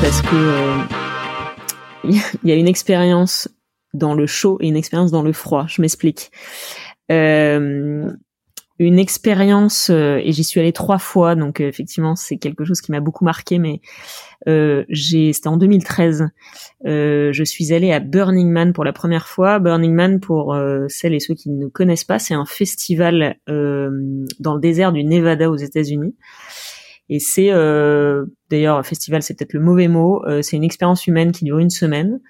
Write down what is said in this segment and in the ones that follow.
parce que il y a une expérience dans le chaud et une expérience dans le froid. Je m'explique. Euh, une expérience euh, et j'y suis allée trois fois donc euh, effectivement c'est quelque chose qui m'a beaucoup marqué mais euh, c'était en 2013 je suis allée à Burning Man pour la première fois Burning Man pour celles et ceux qui ne connaissent pas c'est un festival dans le désert du Nevada aux États-Unis et c'est d'ailleurs festival c'est peut-être le mauvais mot c'est une expérience humaine qui dure une semaine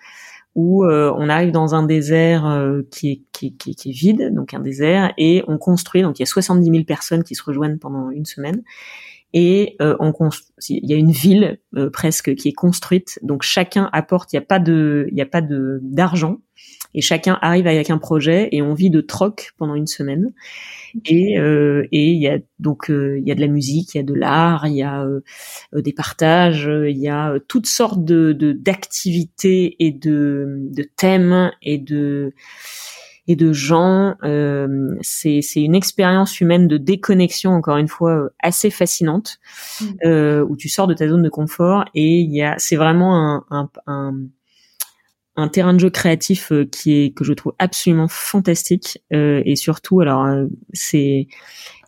où euh, on arrive dans un désert euh, qui, est, qui, qui, qui, est vide, donc un désert, et on construit. Donc il y a 70 000 personnes qui se rejoignent pendant une semaine, et euh, on il y a une ville presque qui est construite. Donc chacun apporte. Il n'y a pas de, il y a pas de d'argent, et chacun arrive avec un projet, et on vit de troc pendant une semaine. Et euh, et il y a donc euh, il y a de la musique, il y a de l'art, il y a euh, des partages, il y a toutes sortes de d'activités et de de thèmes et de et de gens. Euh, c'est c'est une expérience humaine de déconnexion encore une fois assez fascinante mmh. euh, où tu sors de ta zone de confort et il y a c'est vraiment un, un, un un terrain de jeu créatif euh, qui est que je trouve absolument fantastique euh, et surtout alors euh, c'est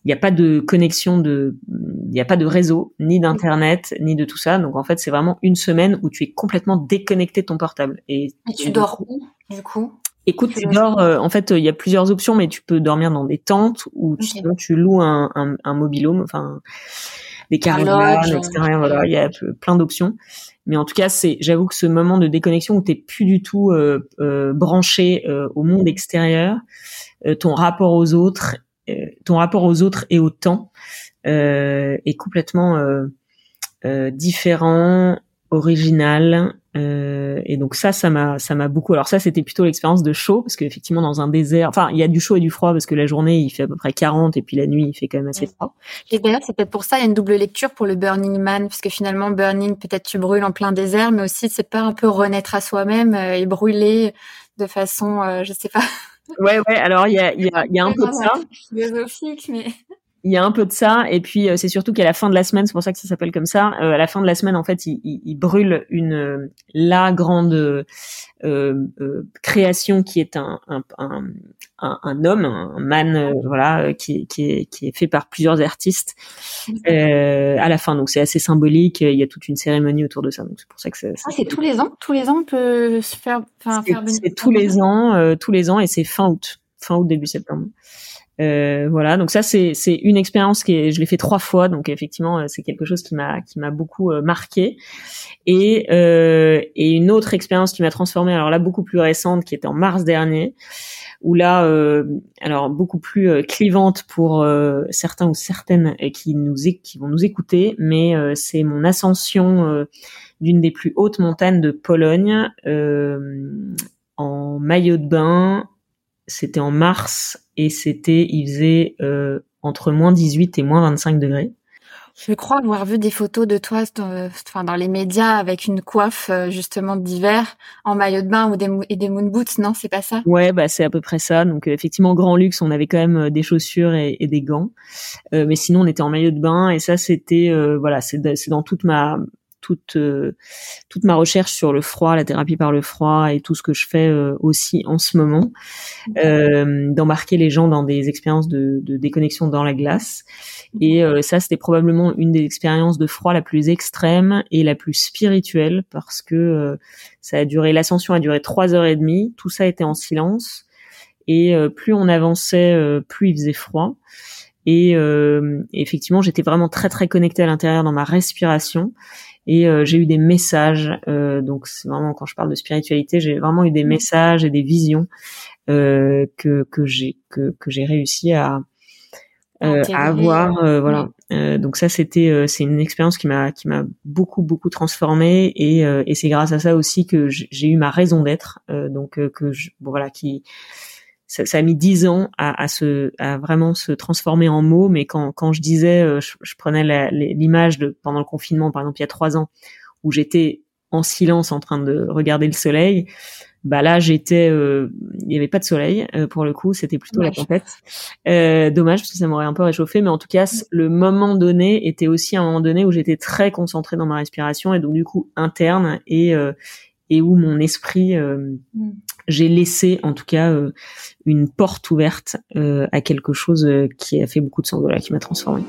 il n'y a pas de connexion de il n'y a pas de réseau ni d'internet ni de tout ça donc en fait c'est vraiment une semaine où tu es complètement déconnecté de ton portable et, tu dors où du coup? Écoute, tu dors. en fait, il y a plusieurs options, mais tu peux dormir dans des tentes ou sinon tu loues un, un, un mobilhome, enfin des caravanes, etc. Voilà, il y a plein d'options. Mais en tout cas, c'est, j'avoue que ce moment de déconnexion où t'es plus du tout euh, euh, branché euh, au monde extérieur, ton rapport aux autres, ton rapport aux autres et au temps est complètement différent, original, euh, et donc ça, ça m'a, ça m'a beaucoup. Alors ça, c'était plutôt l'expérience de chaud, parce qu'effectivement dans un désert, enfin il y a du chaud et du froid parce que la journée il fait à peu près 40 et puis la nuit il fait quand même assez froid. Et d'ailleurs c'est peut-être pour ça il y a une double lecture pour le Burning Man, parce que finalement Burning peut-être tu brûles en plein désert, mais aussi c'est pas un peu renaître à soi-même euh, et brûler de façon, euh, je sais pas. Ouais ouais. Alors il y a, il y a, y a un peu de ça. Philosophique, mais il y a un peu de ça. Et puis euh, c'est surtout qu'à la fin de la semaine c'est pour ça que ça s'appelle comme ça euh, à la fin de la semaine en fait il, il, brûle une euh, la grande création qui est un un, un, un, homme un man voilà qui, qui est qui est fait par plusieurs artistes à la fin. Donc c'est assez symbolique. Il y a toute une cérémonie autour de ça. Donc c'est pour ça que c'est ah, c'est tous les ans tous les ans on peut se faire faire c'est tous les ans tous les ans et c'est fin août. Fin août début septembre euh, voilà, donc ça c'est c'est une expérience qui est, je l'ai fait trois fois, donc effectivement euh, c'est quelque chose qui m'a qui m'a beaucoup euh, marqué. Et euh, et une autre expérience qui m'a transformée, alors là beaucoup plus récente, qui était en mars dernier, où là alors beaucoup plus clivante pour certains ou certaines qui nous qui vont nous écouter, mais c'est mon ascension d'une des plus hautes montagnes de Pologne en maillot de bain c'était en mars et c'était, il faisait euh, entre moins 18 et moins 25 degrés. Je crois avoir vu des photos de toi dans, enfin, dans les médias avec une coiffe euh, justement d'hiver en maillot de bain ou des, et des moon boots, non C'est pas ça? Ouais, bah c'est à peu près ça. Donc euh, effectivement, grand luxe, on avait quand même des chaussures et, et des gants, mais sinon on était en maillot de bain et ça c'était voilà, c'est dans toute ma toute euh, toute ma recherche sur le froid, la thérapie par le froid et tout ce que je fais euh, aussi en ce moment, euh, d'embarquer les gens dans des expériences de, de déconnexion dans la glace. Et ça, c'était probablement une des expériences de froid la plus extrême et la plus spirituelle parce que ça a duré, l'ascension a duré trois heures et demie. Tout ça était en silence et plus on avançait, plus il faisait froid. Et effectivement, j'étais vraiment très très connectée à l'intérieur dans ma respiration et euh, j'ai eu des messages. Euh, donc c'est vraiment quand je parle de spiritualité, j'ai vraiment eu des mmh. messages et des visions euh, que que j'ai que que j'ai réussi à à avoir voilà donc ça c'était c'est une expérience qui m'a qui m'a beaucoup beaucoup transformée et et c'est grâce à ça aussi que j'ai eu ma raison d'être donc que je, bon, voilà qui ça, ça, a mis dix ans à, à, se, à vraiment se transformer en mots. Mais quand, quand je disais, euh, je, je prenais l'image de pendant le confinement, par exemple, il y a trois ans, où j'étais en silence en train de regarder le soleil. bah là j'étais il n'y avait pas de soleil pour le coup c'était plutôt la tempête dommage parce que ça m'aurait un peu réchauffé mais en tout cas le moment donné était aussi un moment donné où j'étais très concentrée dans ma respiration et donc du coup interne et et où mon esprit mm. j'ai laissé en tout cas une porte ouverte à quelque chose qui a fait beaucoup de sens voilà qui m'a transformée